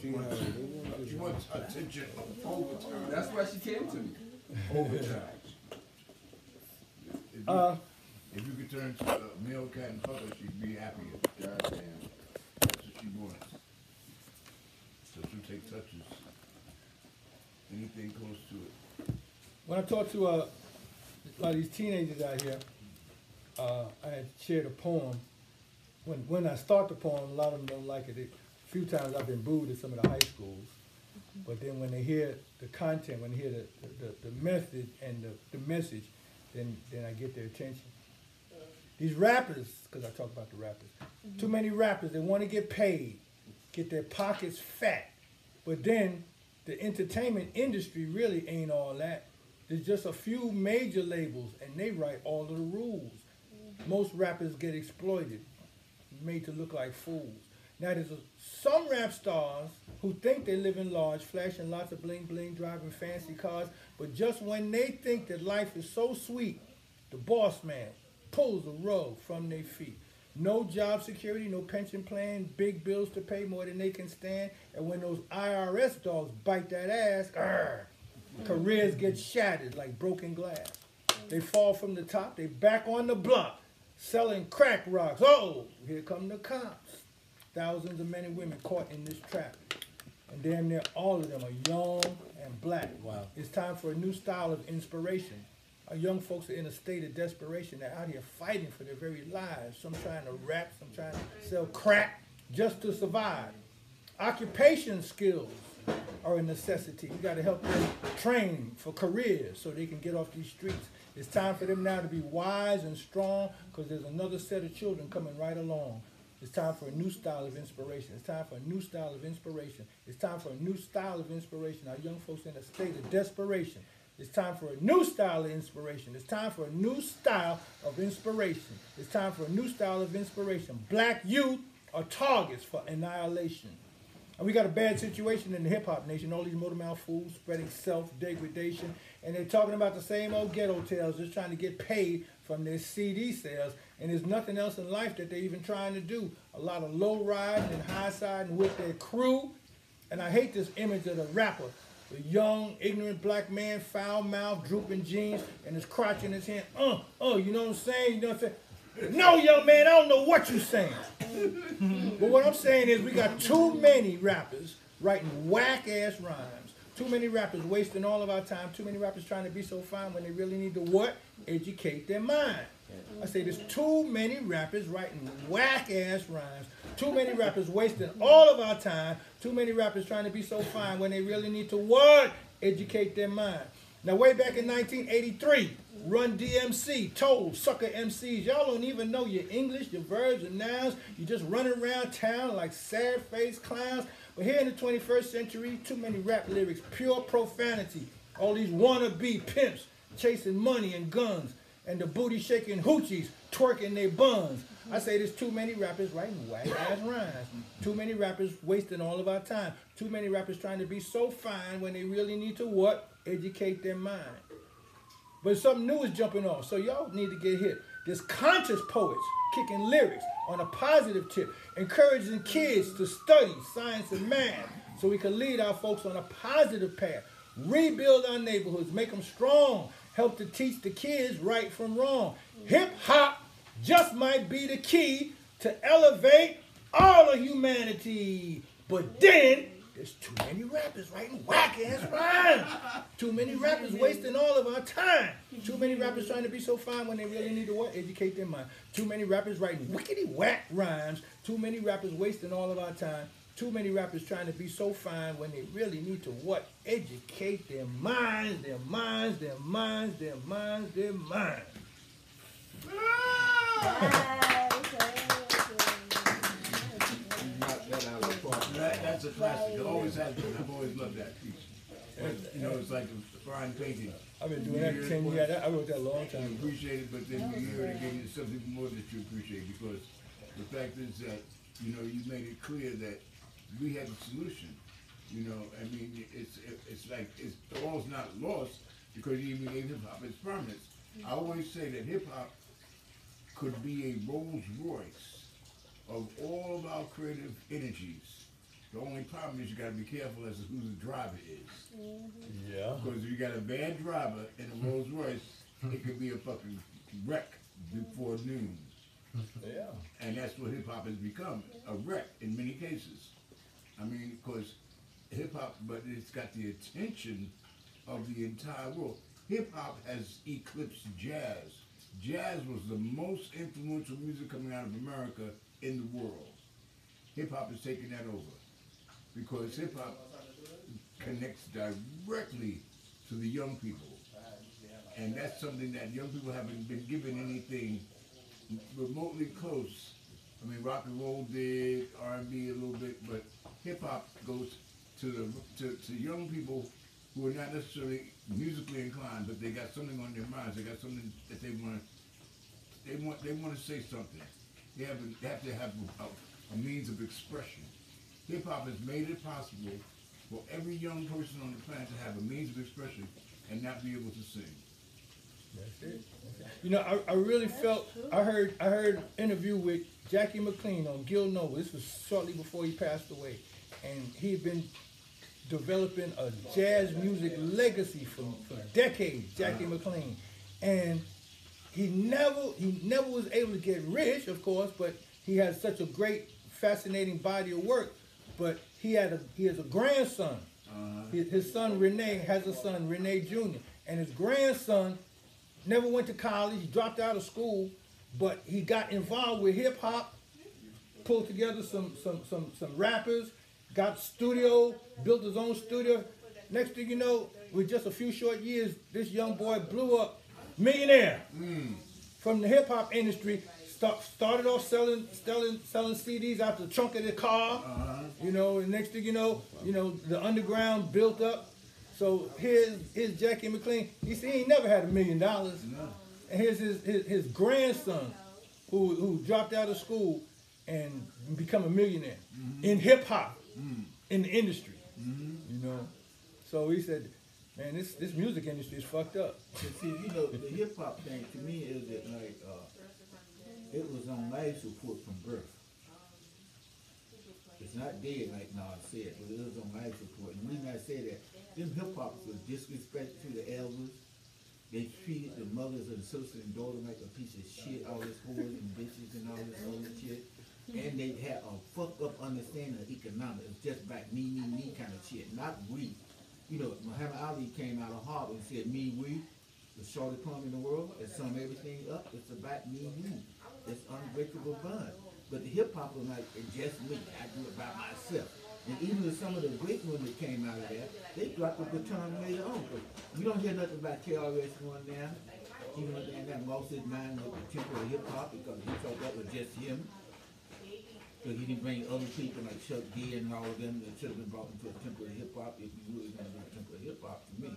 She, uh, they want She wants attention overtime. That's why she came to me. Overtime. If you- Uh, If you could turn to a male cat and fuck her, she'd be happier. Goddamn. That's what she wants. So she'll take touches. Anything close to it. when I talk to uh, a lot of these teenagers out here, uh, I had shared a poem. When when I start the poem, a lot of them don't like it. it a few times I've been booed at some of the high schools, mm-hmm. but then when they hear the content, when they hear the the, the, method and the, the message, then then I get their attention. These rappers, because I talk about the rappers, mm-hmm. too many rappers. They want to get paid, get their pockets fat, but then the entertainment industry really ain't all that. There's just a few major labels, and they write all of the rules. Mm-hmm. Most rappers get exploited, made to look like fools. Now there's some rap stars who think they live in large, flashing lots of bling bling, driving fancy cars, but just when they think that life is so sweet, the boss man pulls the rug from their feet. No job security, no pension plan, big bills to pay more than they can stand. And when those IRS dogs bite that ass, careers get shattered like broken glass. They fall from the top, they back on the block, selling crack rocks. Oh, here come the cops. Thousands of men and women caught in this trap. And damn near all of them are young and black. Wow. It's time for a new style of inspiration. Our young folks are in a state of desperation. They're out here fighting for their very lives. Some trying to rap, some trying to sell crack just to survive. Occupation skills are a necessity. You got to help them train for careers so they can get off these streets. It's time for them now to be wise and strong because there's another set of children coming right along. It's time for a new style of inspiration. It's time for a new style of inspiration. It's time for a new style of inspiration. Our young folks in a state of desperation. It's time for a new style of inspiration. It's time for a new style of inspiration. It's time for a new style of inspiration. Black youth are targets for annihilation. And we got a bad situation in the hip hop nation. All these motor mouth fools spreading self degradation. And they're talking about the same old ghetto tales, just trying to get paid from their CD sales. And there's nothing else in life that they're even trying to do. A lot of low riding and high siding with their crew. And I hate this image of the rapper. The young, ignorant black man, foul mouth, drooping jeans, and his crotch in his hand. Uh, uh, you know what I'm saying? You know what I'm saying? No, young man, I don't know what you're saying. But what I'm saying is we got too many rappers writing whack ass rhymes. Too many rappers wasting all of our time. Too many rappers trying to be so fine when they really need to what? Educate their mind. I say there's too many rappers writing whack ass rhymes. Too many rappers wasting all of our time. Too many rappers trying to be so fine when they really need to what? Educate their mind. Now, way back in 1983, Run DMC told sucker MCs, y'all don't even know your English, your verbs and nouns. You just running around town like sad faced clowns. But here in the 21st century, too many rap lyrics, pure profanity. All these wannabe pimps chasing money and guns, and the booty shaking hoochies twerking their buns. I say there's too many rappers writing whack ass rhymes. Too many rappers wasting all of our time. Too many rappers trying to be so fine when they really need to what? Educate their mind. But something new is jumping off, so y'all need to get hit. There's conscious poets kicking lyrics on a positive tip, encouraging kids to study science and math so we can lead our folks on a positive path. Rebuild our neighborhoods, make them strong, help to teach the kids right from wrong. Hip hop just might be the key to elevate all of humanity. But then there's too many rappers writing whack ass rhymes. Too many rappers wasting all of our time. Too many rappers trying to be so fine when they really need to what? Educate their mind. Too many rappers writing wickety whack rhymes. Too many rappers wasting all of our time. Too many rappers trying to be so fine when they really need to what? Educate their minds, their minds, their minds, their minds, their minds. Knock that out of the park. That, that's a classic. It always has been. I've always loved that piece. You know, it's like a fine painting. I've been doing that for 10 years. I wrote that a long time ago. appreciate it, but then you hear it again, it's something more that you appreciate because the fact is that, you know, you made it clear that we have a solution. You know, I mean, it's, it's like, it's, the all's not lost because you even gave hip hop its permanence. I always say that hip hop could be a Rolls Royce of all of our creative energies The only problem is you gotta be careful as to who the driver is. Mm-hmm. Yeah. Because if you got a bad driver in a Rolls Royce, it could be a fucking wreck before noon. Yeah. And that's what hip hop has become, a wreck in many cases. I mean, because hip hop, but it's got the attention of the entire world. Hip hop has eclipsed jazz. Jazz was the most influential music coming out of America in the world. Hip hop is taking that over because hip hop connects directly to the young people. And that's something that young people haven't been given anything remotely close. I mean, rock and roll did, R and B a little bit, but hip hop goes to the to, to young people who are not necessarily musically inclined, but they got something on their minds. They got something that they want. They want they want to say something. They have they have to have a, a means of expression. Hip hop has made it possible for every young person on the planet to have a means of expression and not be able to sing. That's it. You know, I, I really felt I heard I heard an interview with Jackie McLean on Gil Noble. This was shortly before he passed away, and he had been developing a jazz music legacy for, for decades. Jackie uh-huh. McLean, and he never he never was able to get rich, of course, but he had such a great, fascinating body of work. But he had a he has a grandson. Uh-huh. His, his son Renee has a son Renee Jr. and his grandson never went to college. He dropped out of school, but he got involved with hip hop. Pulled together some some some some rappers. Got studio, built his own studio. Next thing you know, with just a few short years, this young boy blew up, millionaire from the hip hop industry. Start, started off selling selling selling CDs out the trunk of the car. Uh-huh. You know, and next thing you know, you know the underground built up. So here's here's Jackie McLean. He said he ain't never had a million dollars. And here's his, his his grandson, who who dropped out of school and become a millionaire mm-hmm. in hip hop, mm-hmm. in the industry. Mm-hmm. You know, so he said, man, this this music industry is fucked up. See, you know, the hip hop thing to me is that like uh, it was on life support from birth. It's not dead like Nas said, but it was on life support. And reason I say that, hip hoppers was disrespect to the elders. They treated the mothers and sisters and daughters like a piece of shit, all this whores and bitches and all this other shit. And they had a fucked up understanding of economics. It's just back me, me, me kind of shit, not we. You know, Muhammad Ali came out of Harvard and said, me, we, the shortest poem in the world, that sum everything up, it's about me, we. It's unbreakable bond. But the hip hop was like, it's just me, I do it by myself. And even some of the great ones that came out of that, they dropped the baton later on. We don't hear nothing about KRS One now. Though Dan that lost his mind with of hip hop because he thought that was just him. Because he didn't bring other people like Chuck D and all of them that should have been brought into of hip hop if you really be a temple of hip hop to me.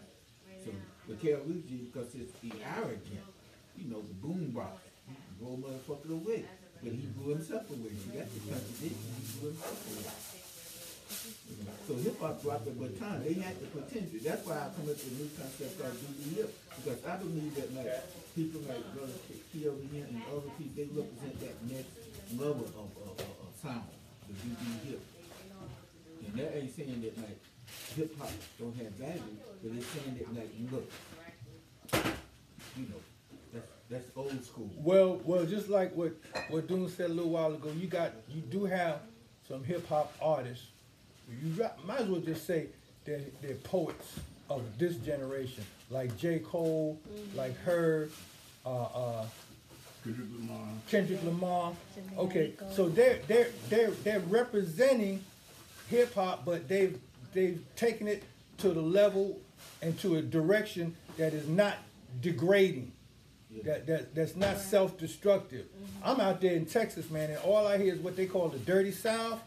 So, but KRS because it's the arrogant, you know, the boombox, blow motherfucker away. But he blew himself away. See, that's the contradiction. He blew himself away. So hip hop dropped the baton. They had the potential. That's why I come up with a new concept called DB Hip. Because I believe that like people like Brother here and other people, they represent that next level of, of, of, of sound, the DB Hip. And that ain't saying that like hip hop don't have value, but it's saying that like look, you know, that's that's old school. Well, well, just like what what Doom said a little while ago, you got you do have some hip hop artists. You got, might as well just say they're, they're poets of this generation, like J. Cole, like her, uh, uh, Kendrick Lamar. Kendrick Lamar. Okay, so they're they're they're they're representing hip hop, but they've they've taken it to the level and to a direction that is not degrading. That, that that's not self-destructive. I'm out there in Texas, man, and all I hear is what they call the dirty South,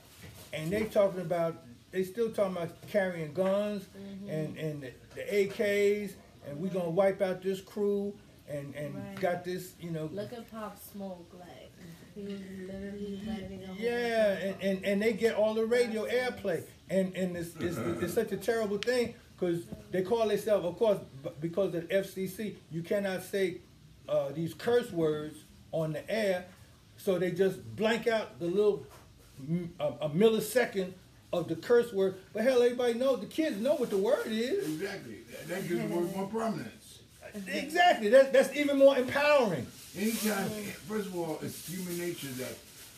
and they talking about they still talking about carrying guns and and the, the AKs, and we gonna wipe out this crew, and and Right. got this, you know, Look at Pop Smoke, like he was literally letting Yeah, and, and, and they get all the radio airplay, and and it's it's, it's such a terrible thing because they call themselves, of course, because of the FCC, you cannot say uh, these curse words on the air, so they just blank out the little m- a, a millisecond of the curse word. But hell, everybody knows the kids know what the word is. Exactly. That- That gives the word more prominence. Exactly. That, that's even more empowering. Anytime, first of all, it's human nature that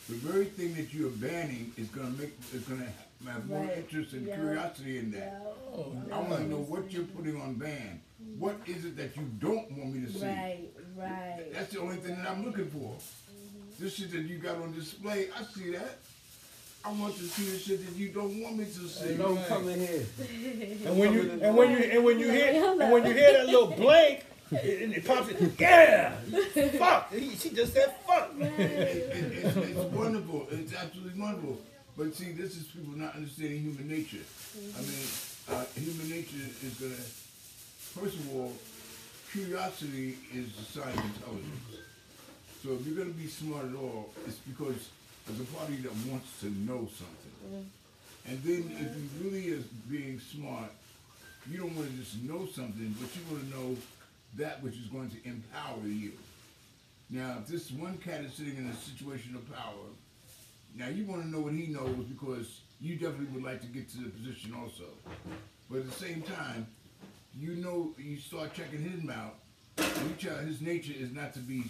the very thing that you're banning is gonna make, is gonna have more Right. interest and Yeah. curiosity in that. Oh, I wanna know oh, what you're putting on ban. What is it that you don't want me to see? Right, right. That's the only thing that I'm looking for. Mm-hmm. This shit that you got on display, I see that. I want to see the shit that you don't want me to see. Don't come in here. And when you and when you and when you hear and when you hear that little blank, and it pops in, yeah, fuck. He- She just said fuck. It- it- it's, it's wonderful. It's absolutely wonderful. But see, this is people not understanding human nature. I mean, uh, human nature is gonna. First of all, curiosity is the sign of intelligence. So if you're gonna be smart at all, it's because there's a part of you that wants to know something. Mm-hmm. And then if you really is being smart, you don't wanna just know something, but you wanna know that which is going to empower you. Now, if this one cat is sitting in a situation of power, now you want to know what he knows because you definitely would like to get to the position also. But at the same time, you know, you start checking him out. and You try, his nature is not to be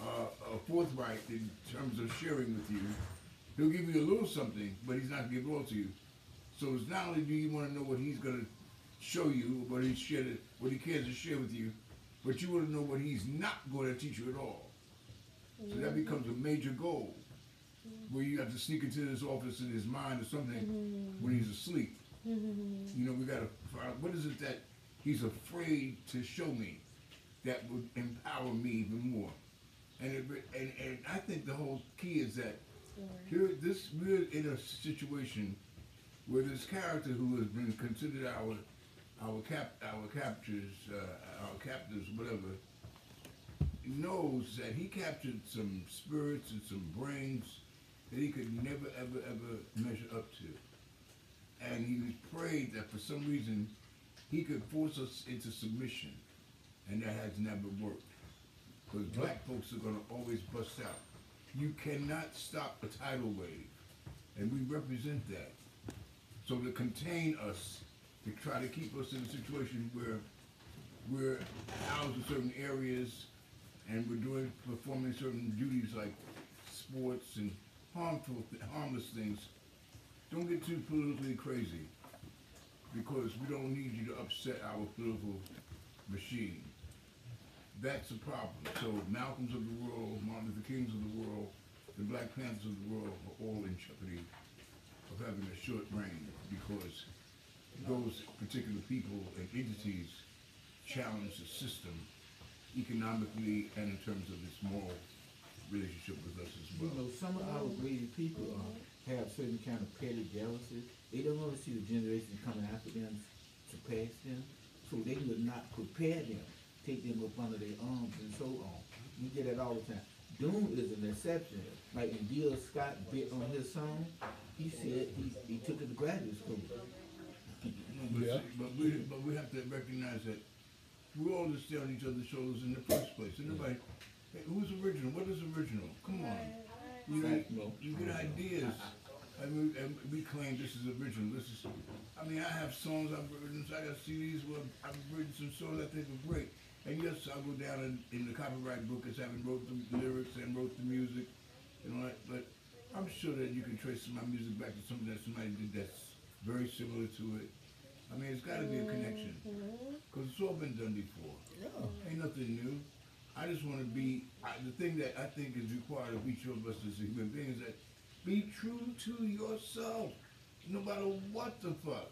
uh, uh, forthright in terms of sharing with you. He'll give you a little something, but he's not going to give it all to you. So it's not only do you want to know what he's going to show you, what he shared, what he cares to share with you, but you want to know what he's not going to teach you at all. So that becomes a major goal, where you have to sneak into his office in his mind or something when he's asleep. You know, we got to find what is it that he's afraid to show me that would empower me even more. And it, and and I think the whole key is that here this we're in a situation where this character who has been considered our our cap our captures uh, our captives whatever knows that he captured some spirits and some brains that he could never ever ever measure up to. And he was prayed that for some reason he could force us into submission and that has never worked because black folks are going to always bust out you cannot stop a tidal wave and we represent that so to contain us, to try to keep us in a situation where we're housed in certain areas and we're doing performing certain duties like sports and harmful, harmless things. Don't get too politically crazy because we don't need you to upset our political machine. That's the problem. So Malcolms of the world, Martin Luther Kings of the world, the Black Panthers of the world are all in jeopardy of having a short reign because those particular people and entities challenge the system economically and in terms of its moral relationship with us as well. You know, some of our greedy people uh, have certain kind of petty jealousy. They don't want to see the generation coming after them to pass them, so they would not prepare them, take them up under their arms and so on. You get it all the time. Doom is an exception. Like when D.L. Scott bit on his song, he said he, he took it to graduate school. But, Yeah. but we but we have to recognize that we all just stay on each other's shoulders in the first place. And nobody, hey, who's original? What is original? Come on, you know, you get ideas. And we, and we claim this is original. This is, I mean, I have songs I've written. I got CDs where I've written some songs I think are great. And yes, I'll go down in, in the copyright book as having wrote the lyrics and wrote the music and all that. But I'm sure that you can trace my music back to something that somebody did that's very similar to it. I mean, it's got to be a connection mm-hmm. because it's all been done before. Yeah. Ain't nothing new. I just want to be I, the thing that I think is required of each of us as a human being is that be true to yourself, no matter what the fuck.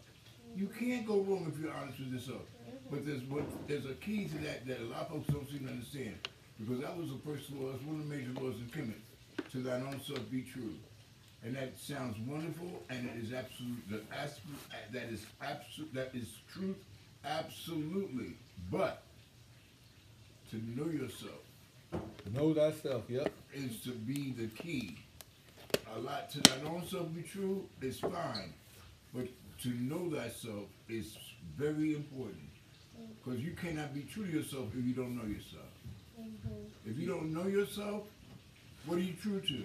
You can't go wrong if you're honest with yourself. But there's what there's a key to that that a lot of folks don't seem to understand because that was the first law. It's one of the major laws in Kemet. To thine own self be true. And that sounds wonderful, and it is absolute. The absolute that is absolute. That is truth, absolutely. But to know yourself Know thyself, yep. is to be the key. A lot to thine own self be true is fine, but to know thyself is very important. Because you cannot be true to yourself if you don't know yourself. If you don't know yourself, what are you true to?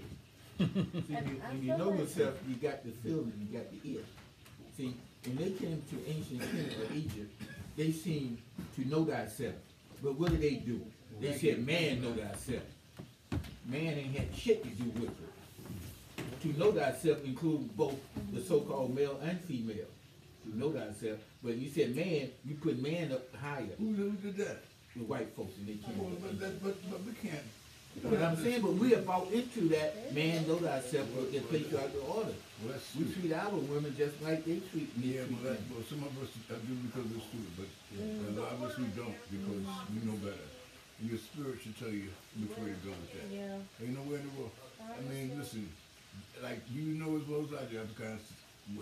See, when you, when you know yourself, you got the feeling, you got the ear. See, when they came to ancient Canaan or Egypt, they seemed to know thyself. But what did they do? They said, man know thyself. Man ain't had shit to do with it. To know thyself includes both the so-called male and female. To know thyself, but you said man, you put man up higher. Who, who did that? The white folks and they came. Well, but, that, but, but we can't. But I'm saying, but we are bought into that man know thyself, but they patriarchal order. Well, We treat our women just like they treat me. Yeah, well, that, well, some of us do because we're stupid, but a lot of us we don't because we know better. And your spirit should tell you before you go with that. Yeah. Ain't nowhere in the world. I mean, listen, like you know as well as I do, because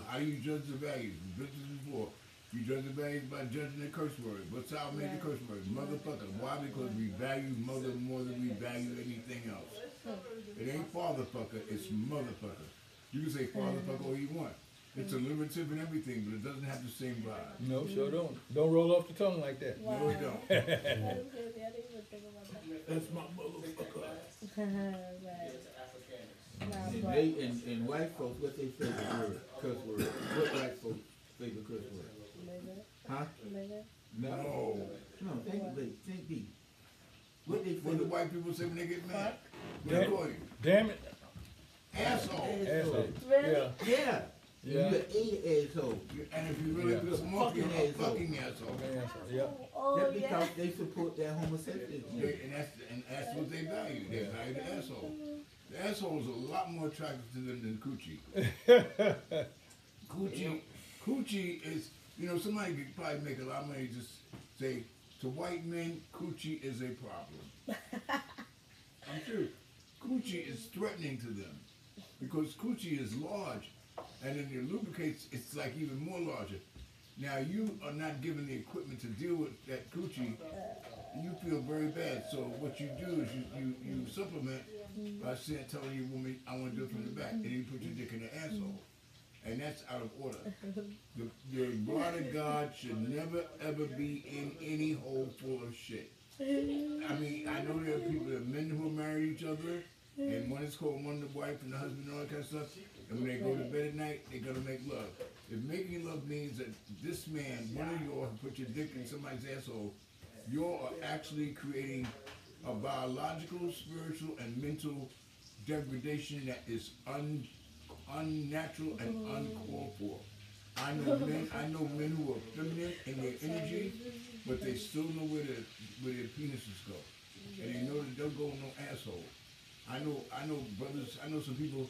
how do you judge the values? We built this before. You judge the values by judging the curse word. What's our major Right. curse word? Motherfucker. Why? Because we value mother more than we value anything else. It ain't fatherfucker, it's motherfucker. You can say fatherfucker all you want. It's a alliterative and everything, but it doesn't have the same vibe. No, sure don't. Don't roll off the tongue like that. No, it don't. I didn't even think about that. That's my motherfucker. right. Nah, And they, and, and white folks, what they favorite word, curse word? What white folks favorite curse word? Huh? No. No. No, think, wait, think deep. What they When the white people say when they get mad, what Yeah. you? Damn it. Asshole. Asshole. Really? Yeah. Yeah. Yeah. You're a asshole. And if you really Yeah. piss them off, you're a Fucking asshole. fucking asshole. Asshole. Yeah. Oh, That's yeah. because they support that homosexuality. They- And that's, and that's what they value. They value the asshole. Mm-hmm. The asshole is a lot more attractive to them than coochie. Coochie, coochie is, you know, somebody could probably make a lot of money just say, to white men, coochie is a problem. I'm sure Coochie is threatening to them because coochie is large and then it lubricates, it's like even more larger. Now you are not given the equipment to deal with that coochie. Uh, You feel very bad. So what you do is you, you, you supplement by saying, telling your woman, I want to do it from the back, and you put your dick in the asshole. And that's out of order. The, the of God should never ever be in any hole full of shit. I mean, I know there are people, there are men who marry each other, and one is called one the wife and the husband and all that kind of stuff. And when they go to bed at night, they're gonna make love. If making love means that this man, one of you, who put your dick in somebody's asshole, you are actually creating a biological, spiritual, and mental degradation that is un, unnatural and mm-hmm. uncalled for. I know men, I know men who are feminine in their energy, but they still know where their, where their penises go. And they know that they'll go no asshole. I know, I know brothers, I know some people,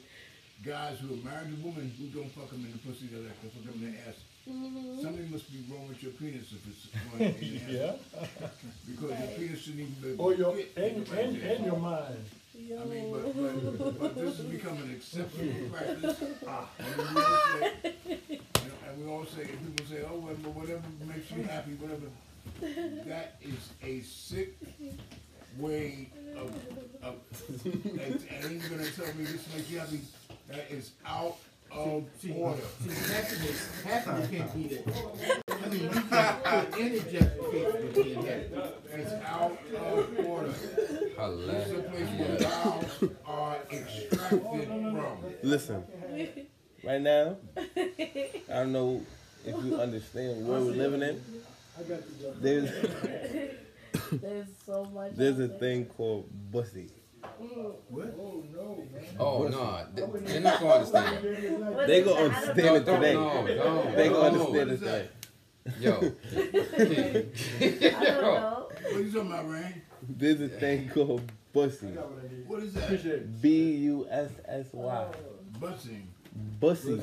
guys who are married to women who don't fuck them in the pussy, they like to fuck them in the ass. Something must be wrong with your penis if it's going in the. Yeah. Because your penis shouldn't even be able Or your fit and, right and, there. and your mind. I mean, but, but, but this has become an acceptable practice. Ah, and we all say, you know, and we all say, people say, oh, well, but whatever makes you happy, whatever. That is a sick way of, of, and, and then you're gonna tell me this makes you happy. That is out Oh, of See, order. see, happiness, happiness can't be that. I mean, you can't put any justification for being happy. It's out of order. This is a place where vows are extracted from. Listen, right now, I don't know if you understand where we're living in. There's There's so much. there's a thing called bussy. What? Oh no, they- they're not gonna understand. What They is gonna understand it Don't, today. no, no, They gonna no. understand it today. Yo, I don't know. What are you talking about, Rain? There's a thing called bussy. What is that? Appreciate B U S S Y. Busing. Bussy.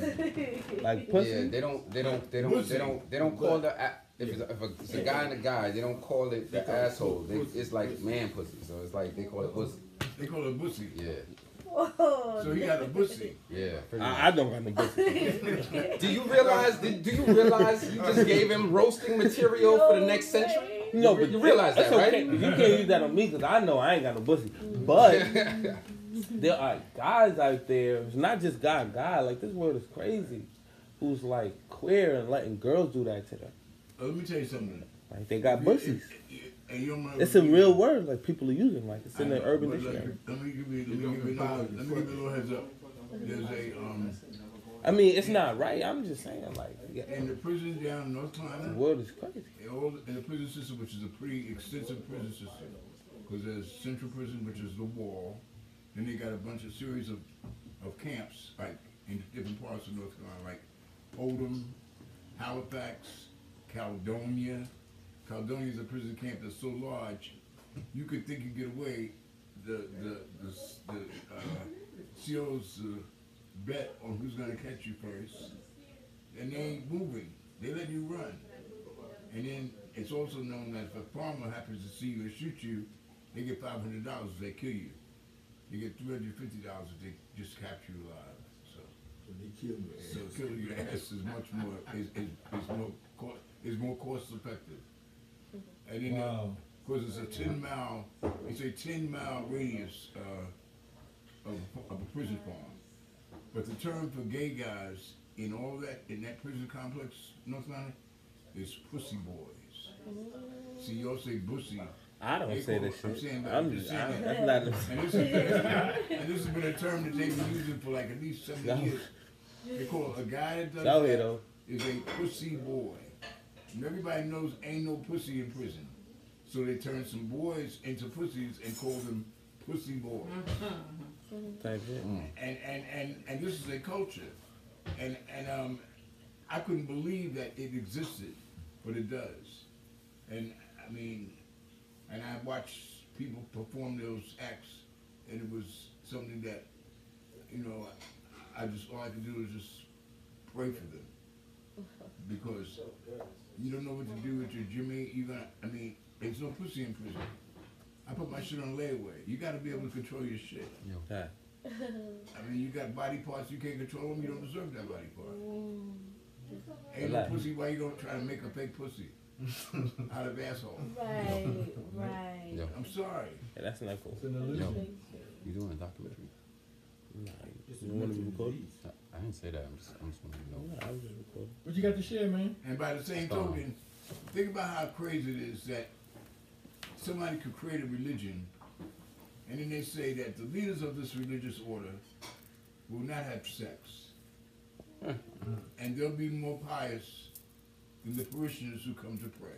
Like pussy. yeah, they don't, they don't, they don't, they don't, they don't call the a- if it's a, if a, it's a guy and a guy, they don't call it the asshole. They, it's like man pussy, so it's like they call it pussy. They call it bussy. Yeah, Whoa. So he got a bussy. yeah. I, I don't got no bussy. Do you realize? Do, do you realize you just gave him roasting material for the next century? No, You re- but you realize that's that, right? okay. You can't use that on me because I know I ain't got no bussy. But there are guys out there. It's not just guy guy. Like this world is crazy. Who's like queer and letting girls do that to them. Uh, let me tell you something. Like they got bussies. If- if- And you don't It's a real word, like people are using, like it's in the urban but let- dictionary. Let me give you, let me give you, a little- let me give you a first. little heads up. There's a, um, I mean, it's not right. I'm just saying, like, yeah, in the prisons down in North Carolina, the Carolina, world is crazy. in all, in the prison system, which is a pretty extensive prison system, because there's central prison, which is the wall, then they got a bunch of series of, of camps, like, in different parts of North Carolina, like Odom, Halifax, Caledonia. Caledonia is a prison camp that's so large, you could think you get away. The, the, the, the, uh, COs, uh, bet on who's gonna catch you first, and they ain't moving, they let you run. And then it's also known that if a farmer happens to see you and shoot you, they get five hundred dollars if they kill you. They get three hundred fifty dollars if they just capture you alive, so. So they kill. So killing your ass is much more, is, is, is more, is more cost effective. And then, Wow. cause it's a ten mile, it's a ten mile radius, uh, of, of a prison farm. But the term for gay guys in all that, in that prison complex, North Carolina, is pussy boys. See, y'all say bussy, I don't They say call- this I'm shit. saying that- I'm I'm just, just I, saying that's not. and this is, and this has been a term that they've been using for like at least seventy No. years. They call a guy that does Y'all that though. is a pussy boy. And everybody knows ain't no pussy in prison. So they turn some boys into pussies and call them pussy boys. Type shit. And, and, and, and this is a culture. And, and, um, I couldn't believe that it existed, but it does. And, I mean, and I watched people perform those acts, and it was something that, you know, I just, all I could do is just pray for them. Because you don't know what to do with your Jimmy, You got, I mean, there's no pussy in prison. I put my shit on layaway. You gotta be able to control your shit. Yeah. I mean, you got body parts you can't control them. You don't deserve that body part. Ain't no pussy. Why you gonna try to make a fake pussy out of asshole? Right, right. Yo, I'm sorry. Yeah, that's not cool. It's an illusion. you doing a documentary? Nah, you want to be recorded? I, I didn't say that. I'm just, I'm just wanting to know. No, I was just recording. What you got to share, man? And by the same token, think about how crazy it is that somebody could create a religion, and then they say that the leaders of this religious order will not have sex, hmm. and they'll be more pious than the parishioners who come to pray.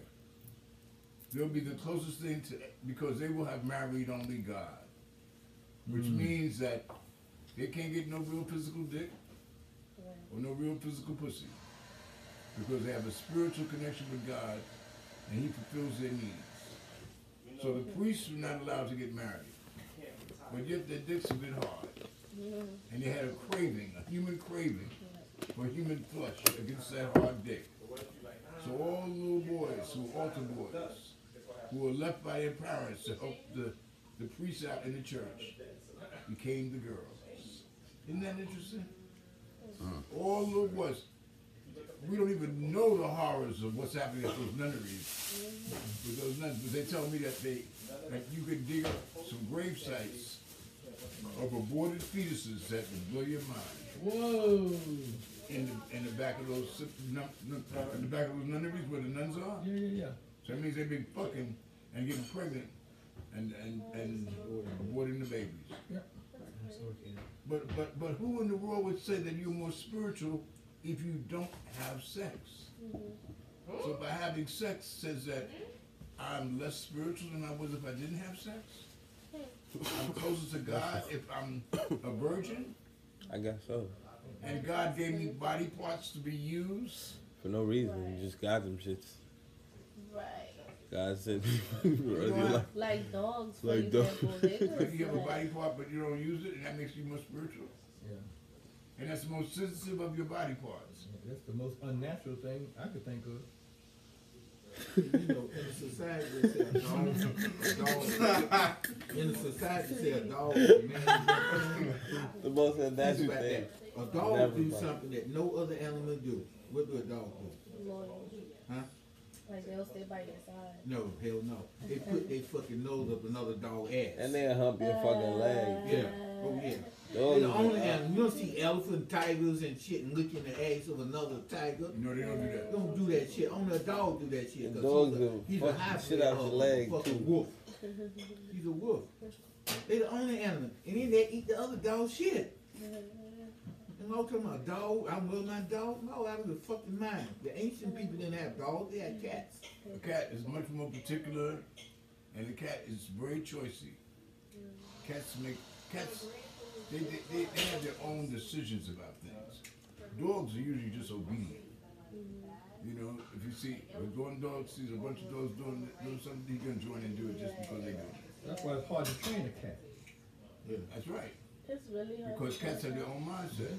They'll be the closest thing to because they will have married only God, which hmm. means that they can't get no real physical dick or no real physical pussy because they have a spiritual connection with God and He fulfills their needs. So the priests were not allowed to get married, but yet their dicks a bit hard, and they had a craving, a human craving for human flesh against that hard dick. So all the little boys who were altar boys, who were left by their parents to help the, the priests out in the church, became the girls. Isn't that interesting? All little boys. We don't even know the horrors of what's happening at those nunneries with those nuns, but they tell me that they that you can dig up some grave sites of aborted fetuses that would blow your mind Whoa. in the in the back of those si- nun, nun, in the back of those nunneries where the nuns are. Yeah, yeah, yeah. So that means they've been fucking and getting pregnant and and and aborting the babies. Yeah. But but but who in the world would say that you're more spiritual if you don't have sex? Mm-hmm. So by having sex says that mm-hmm. I'm less spiritual than I was if I didn't have sex. Hmm. I'm closer to God if I'm a virgin, I guess so. and God gave me body parts to be used. For no reason. You just got them shits. Right. God said, you like, Like dogs, Like dogs. example. Like you have a body part, but you don't use it, and that makes you more spiritual. Yeah. And that's the most sensitive of your body parts. That's the most unnatural thing I could think of. You know, in a society they say a dog, a dog, in a society they say a dog man. the most Think unnatural about thing. that. A dog Never do something that no other animal do. What do a dog do? Loyal. Huh? Like they'll stay by your side. No, hell no. They put their fucking nose up another dog ass. And then hump your fucking leg. yeah. Oh yeah. Oh, Those They the only animal. You don't see elephant, tigers, and shit and licking the ass of another tiger. You know, they don't do that. Don't do that shit. Only a dog do that shit. 'cause Dogs he's a, he's a the hybrid shit out of your leg, fucking too. wolf. He's a wolf. They're the only animal. And then they eat the other dog shit. Mm-hmm. And I'm talking about dog, I love my dog. No, out of the fucking mind. The ancient people didn't have dogs, they had cats. A cat is much more particular, and the cat is very choicy. Cats make cats. They, they, they, they have their own decisions about things. Dogs are usually just obedient. You know, if you see a one dog sees a bunch of dogs doing doing something, he's gonna join and do it just because they do it. That's why it's hard to train a cat. Yeah, That's right. It's really hard. Because to cats have their own mindset.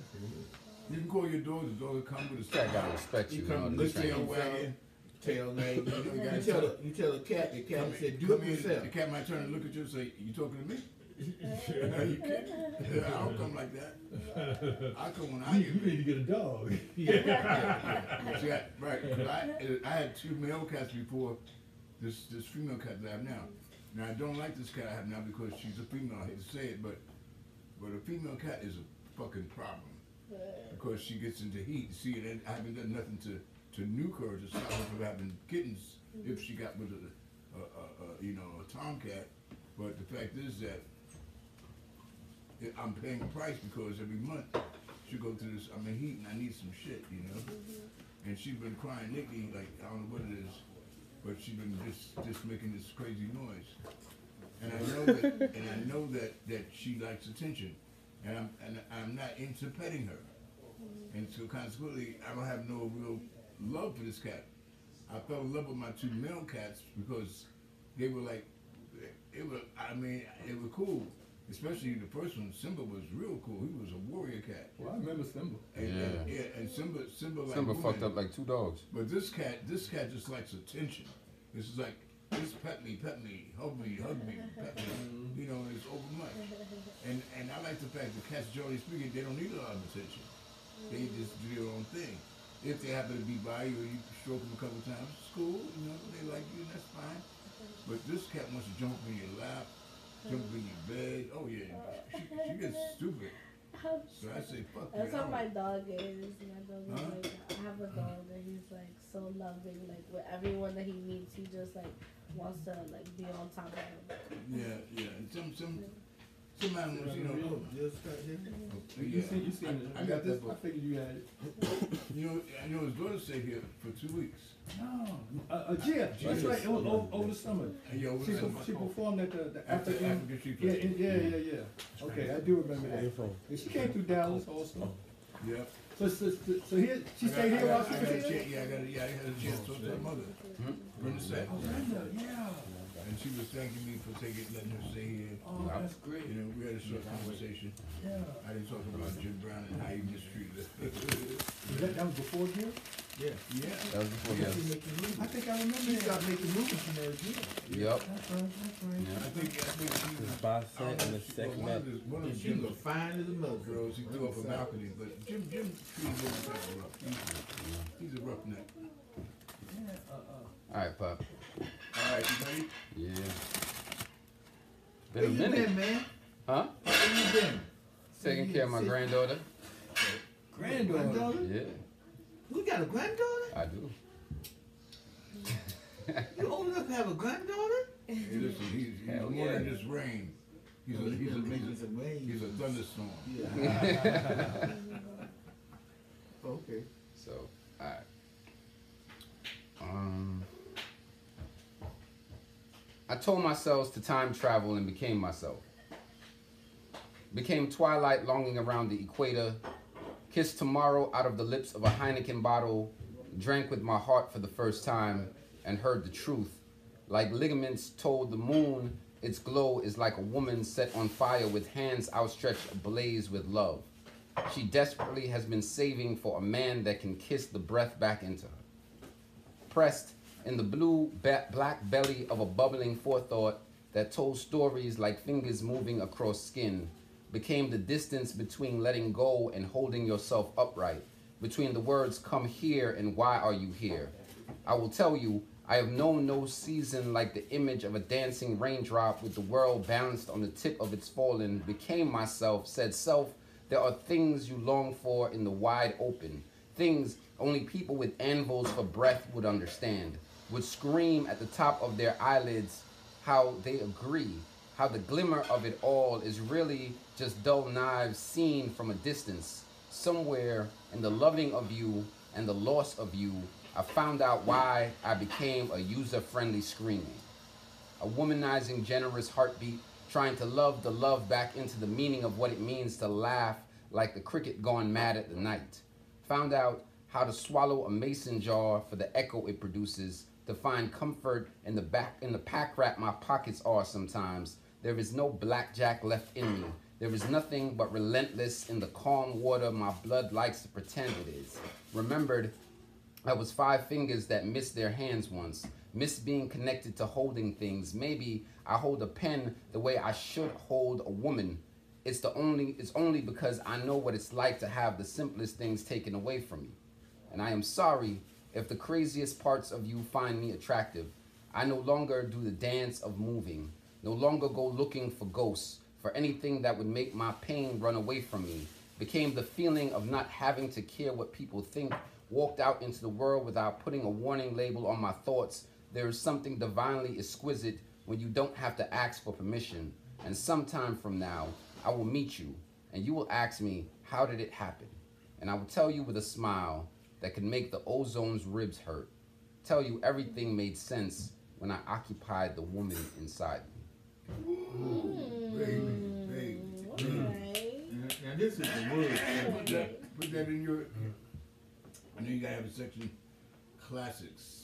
You can call your dog, the dog will come with a Cat gotta respect you. You you know, come to lick train tail you. wagging, tail wagging. You You gotta tell tell- a, you tell a cat, the cat Come said, do it yourself. The cat might turn and look at you and say, "You talking to me?" Are you kidding? I don't come like that. I come when I You, you need to get a dog. See, I, right, 'cause I, I had two male cats before this, this female cat that I have now. Now, I don't like this cat I have now because she's a female, I hate to say it, but, but a female cat is a fucking problem. Because she gets into heat, see, and I haven't done nothing to, to nuke her, to stop her from having kittens, mm-hmm. if she got with a, a, a, a, you know, a tomcat. But the fact is that it- I'm paying a price because every month she go through this, I'm in heat and I need some shit, you know? Mm-hmm. And she's been crying lately, like, I don't know what it is, but she's been just, just making this crazy noise. And I know that, and I know that, that she likes attention, and I'm, and I'm not into petting her. And so consequently, I don't have no real love for this cat. I fell in love with my two male cats because they were like, it was, I mean, it was cool. Especially the first one, Simba was real cool. He was a warrior cat. Well, I remember Simba. And, and, Yeah. yeah, and Simba, Simba like Simba women. fucked up like two dogs. But this cat, this cat just likes attention. This is like, just pet me, pet me, hug me, hug me, pet me. Mm-hmm. You know, it's over much. And and I like the fact that cats, generally speaking, they don't need a lot of attention. They mm-hmm. just do their own thing. If they happen to be by you, or you stroke them a couple times, it's cool. You know, they like you, and that's fine. But this cat wants to jump in your lap, jump in your bed. Oh yeah, she, she gets stupid. So I say, fuck That's that. how my dog is. My dog is Huh? like, I have a dog and he's like so loving. Like with everyone that he meets, he just like wants to like be on top of him. Yeah, yeah. And some some some animals, you know. Just got here? Yeah. You seen, you seen it. I, I got this. I figured you had it. You know, I know his daughter stayed here for two weeks. No, uh, uh, Gia, that's right. It was over, over the summer. And yo, She, was per- she performed at the, the After African. African Street Yeah, Festival. yeah, yeah, yeah. Okay, I do remember that. And she came through Dallas also. Yeah. So, so, so, so here, she I got- stayed I here got- while she I was got a here? chance- Yeah, I got. a- Yeah, I had a chance to talk to her mother. Hmm? Brenda said, oh, Yeah. And she was thanking me for taking, letting her stay here. Oh, that's great. You know, we had a short conversation. Yeah. I didn't talk about Jim Brown and how he mistreated her. That, that was before Gia? Yeah. yeah. That was before Yeah. yeah. Making movies. I think I remember She that. stopped making movies from there, yeah. Yep. That's right, that's right. Yeah. I think I think she was. By I don't cent know and the second well, one of the- One of And the she was fine as a mother. girls, he threw off a balcony, but Jim Jim treated him kind of rough. He's, he's a roughneck. Yeah, uh, uh, All right, pop. All right, you ready? Yeah. Where Been a you minute, been, man? huh? Where you been? Taking care of my granddaughter. granddaughter. Granddaughter? Yeah, We got a granddaughter? I do. You old enough to have a granddaughter? Hey, listen, he's, he's Hell more than just rain. He's a, He's he's a, he's a, he's a thunderstorm. Yeah. Okay. So, alright. Um, I told myself to time travel and became myself. Became twilight longing around the equator. Kissed tomorrow out of the lips of a Heineken bottle. Drank with my heart for the first time and heard the truth. Like ligaments told the moon, its glow is like a woman set on fire with hands outstretched ablaze with love. She desperately has been saving for a man that can kiss the breath back into her. Pressed in the blue black belly of a bubbling forethought that told stories like fingers moving across skin, became the distance between letting go and holding yourself upright, between the words come here and why are you here. I will tell you, I have known no season like the image of a dancing raindrop with the world balanced on the tip of its falling. Became myself, said self, there are things you long for in the wide open. Things only people with anvils for breath would understand. Would scream at the top of their eyelids how they agree. How the glimmer of it all is really just dull knives seen from a distance. Somewhere in the loving of you and the loss of you, I found out why I became a user friendly screaming. A womanizing, generous heartbeat, trying to love the love back into the meaning of what it means to laugh like the cricket gone mad at the night. Found out how to swallow a mason jar for the echo it produces, to find comfort in the back in the pack rat my pockets are sometimes. There is no blackjack left in me. There is nothing but relentless in the calm water my blood likes to pretend it is. Remembered I was five fingers that missed their hands once, missed being connected to holding things. Maybe I hold a pen the way I should hold a woman. It's the only it's only because I know what it's like to have the simplest things taken away from you. And I am sorry if the craziest parts of you find me attractive. I no longer do the dance of moving, no longer go looking for ghosts, for anything that would make my pain run away from me. Became the feeling of not having to care what people think walked out into the world without putting a warning label on my thoughts, there is something divinely exquisite when you don't have to ask for permission. And sometime from now, I will meet you, and you will ask me, How did it happen? And I will tell you with a smile that can make the ozone's ribs hurt. Tell you everything made sense when I occupied the woman inside me. Mm. Baby, baby. Okay. Now, now this is the word. Put that, put that in your. I know you gotta have a section, classics.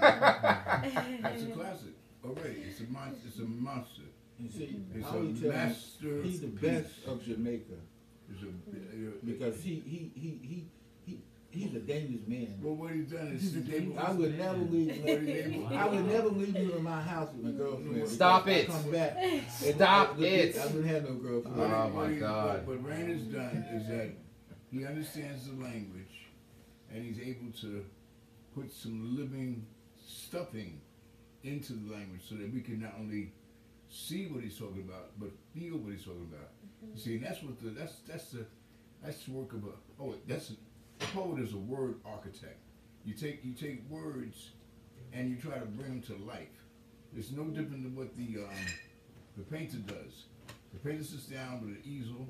That's a classic oh, already. It's a monster. It's a monster. You see, It's I a always tell him, master. he's the best of Jamaica a, because he he he he he he's a dangerous man. well, what he's done is sit there. I would never leave. What he I would never leave you in my house with my mm-hmm. girlfriend. Stop because I it. Come back. and Stop I- it. I wouldn't have no girlfriend. What Oh, what my God. What, what Rain has done is that he understands the language, and he's able to put some living stuffing into the language so that we can not only see what he's talking about, but feel what he's talking about. Mm-hmm. You see, and that's what the that's that's the that's the work of a poet. That's poet is a word architect. You take you take words and you try to bring them to life. It's no different than what the um, the painter does. The painter sits down with an easel,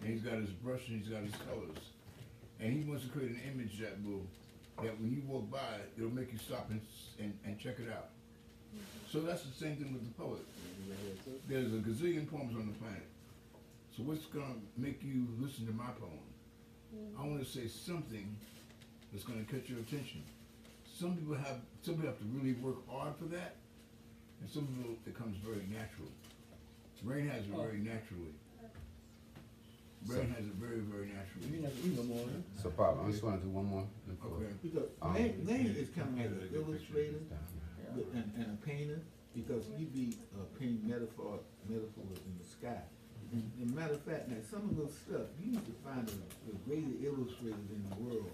and he's got his brush and he's got his colors, and he wants to create an image that will that when you walk by, it'll make you stop and and, and check it out. So that's the same thing with the poet. There's a gazillion poems on the planet. So what's gonna make you listen to my poem? I want to say something that's gonna catch your attention. Some people have some people have to really work hard for that, and some people it comes very natural. Rain has it very naturally. Rain has it very very naturally. So, Pop, I just want to do one more. Okay. Because Um, Lane, Lane is kind of like an illustrator with- and, and a painter, because you be uh, painting metaphor, metaphors in the sky. And, and matter of fact, now some of those stuff, you need to find the, the greatest illustrators in the world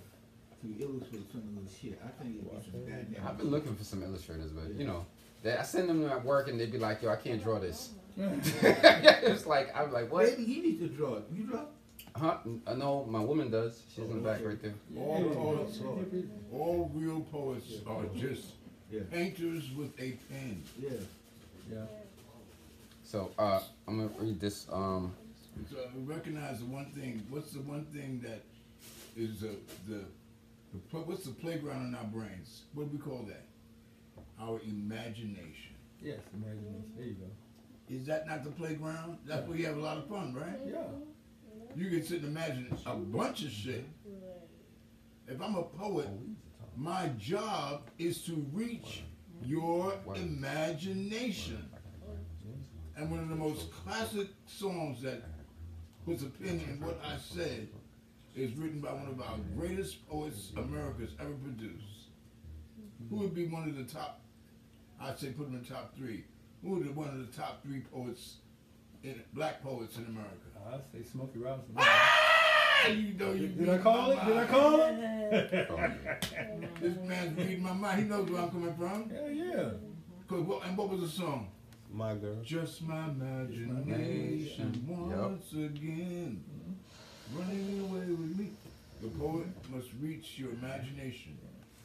to illustrate some of those shit. I think it'd be some dynamic. I've been looking for some illustrators, but you know, they, I send them at work and they'd be like, "Yo, I can't draw this." it's like I'm like, "What?" Maybe he needs to draw it. You draw? Huh? Uh, no, my woman does. She's in the back right there. All poets, all real poets are just Yeah, painters with a pen. yeah. Yeah. So, uh, I'm gonna read this. Um, So recognize the one thing. What's the one thing that is the the, the what's the playground in our brains? What do we call that? Our imagination. Yes, imagination. There you go. Is that not the playground? That's where you have a lot of fun, right? Yeah. You can sit and imagine a bunch of shit. If I'm a poet, my job is to reach your imagination. And one of the most classic songs that pin in what I said is written by one of our greatest poets America's ever produced. Who would be one of the top, I'd say put him in the top three. Who would be one of the top three poets, in, black poets in America? I'd say Smokey Robinson. Ah, you know you Did I call it? Did I call it? This man's reading my mind. He knows where I'm coming from. Yeah, yeah. Cause what, and what was the song? My girl. Just my imagination Yup. once again, mm-hmm. running away with me. The poet must reach your imagination.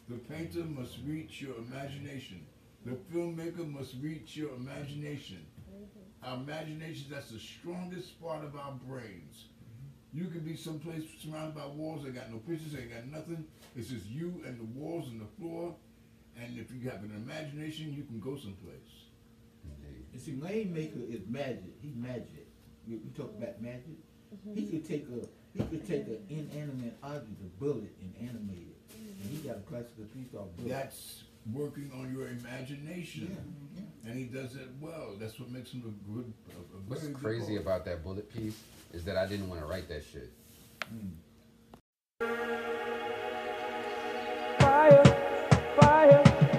The painter must reach your imagination. The filmmaker must reach your imagination. Mm-hmm. Our imagination, that's the strongest part of our brains. Mm-hmm. You can be someplace surrounded by walls, ain't got no pictures, ain't got nothing. It's just you and the walls and the floor. And if you have an imagination, you can go someplace. You see, Rainmaker is magic. He's magic. We, we talk about magic. He mm-hmm. could take a he could take an inanimate object, a bullet, and animate it. And he mm-hmm. got a classical piece off bullet. That's working on your imagination. yeah. Yeah. And he does it well. That's what makes him a good, a, a What's good crazy poet. about that bullet piece is that I didn't want to write that shit. Mm. Fire, fire, fire,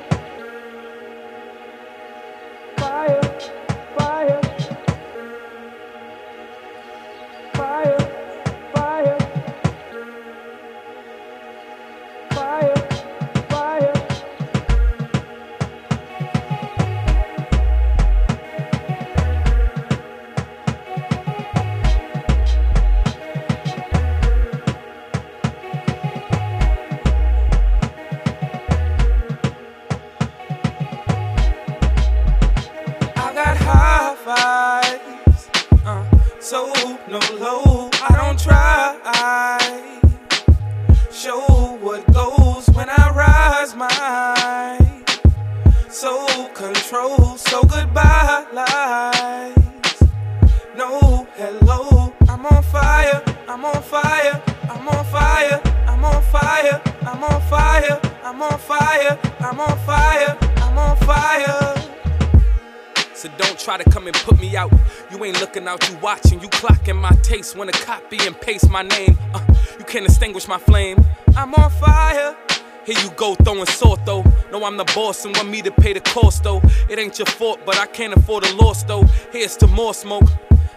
Wanna copy and paste my name. Uh, you can't extinguish my flame. I'm on fire. Here you go throwing salt though. No, I'm the boss and want me to pay the cost though. It ain't your fault, but I can't afford a loss though. Here's to more smoke.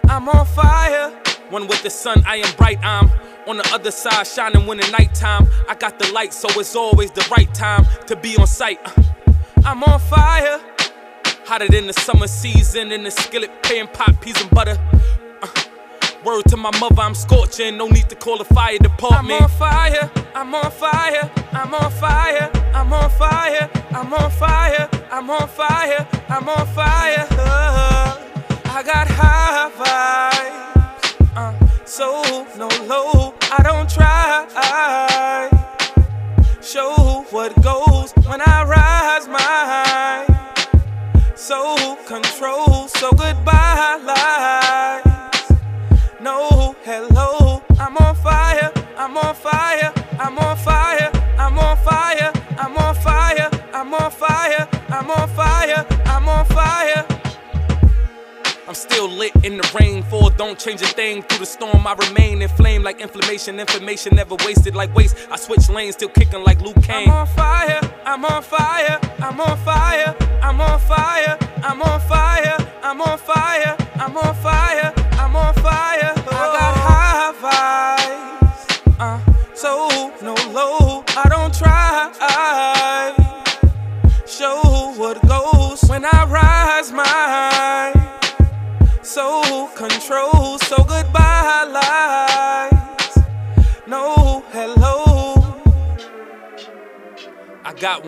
I'm on fire. One with the sun, I am bright. I'm on the other side, shining when the nighttime. I got the light, so it's always the right time to be on sight. Uh, I'm on fire. Hotter than the summer season in the skillet, paying pot, peas, and butter. Uh, word to my mother, I'm scorching. No need to call the fire department. I'm on fire. I'm on fire. I'm on fire. I'm on fire. I'm on fire. I'm on fire. I'm on fire. Uh, I got high vibes. Uh, so no low. I don't try. Show what goes when I rise my so control, so goodbye I'm still lit in the rainfall, don't change a thing. Through the storm, I remain in flame like inflammation. Information never wasted like waste. I switch lanes, still kicking like Luke Kane. I'm on fire, I'm on fire, I'm on fire, I'm on fire,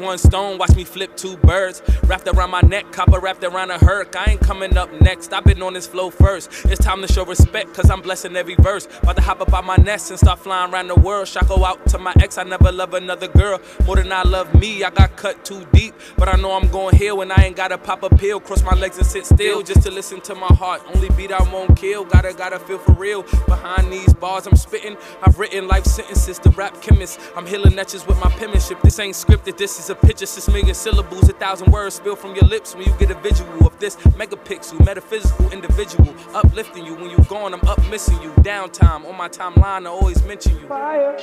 one stone, watch me flip two birds. Wrapped around my neck, copper wrapped around a hurk. I ain't coming up next, I've been on this flow first. It's time to show respect, cause I'm blessing every verse. About to hop up out my nest and start flying around the world. Shot go out to my ex, I never love another girl. More than I love me, I got cut too deep. But I know I'm going heal and I ain't gotta pop a pill. Cross my legs and sit still just to listen to my heart. Only beat I won't kill, gotta, gotta feel for real. Behind these bars I'm spitting, I've written life sentences to rap chemists. I'm healing etches with my penmanship. This ain't scripted, this is a picture. Six million syllables, a thousand words spill from your lips when you get a visual of this megapixel, metaphysical individual. Uplifting you when you gone, I'm up missing you. Downtime on my timeline, I always mention you. Fire,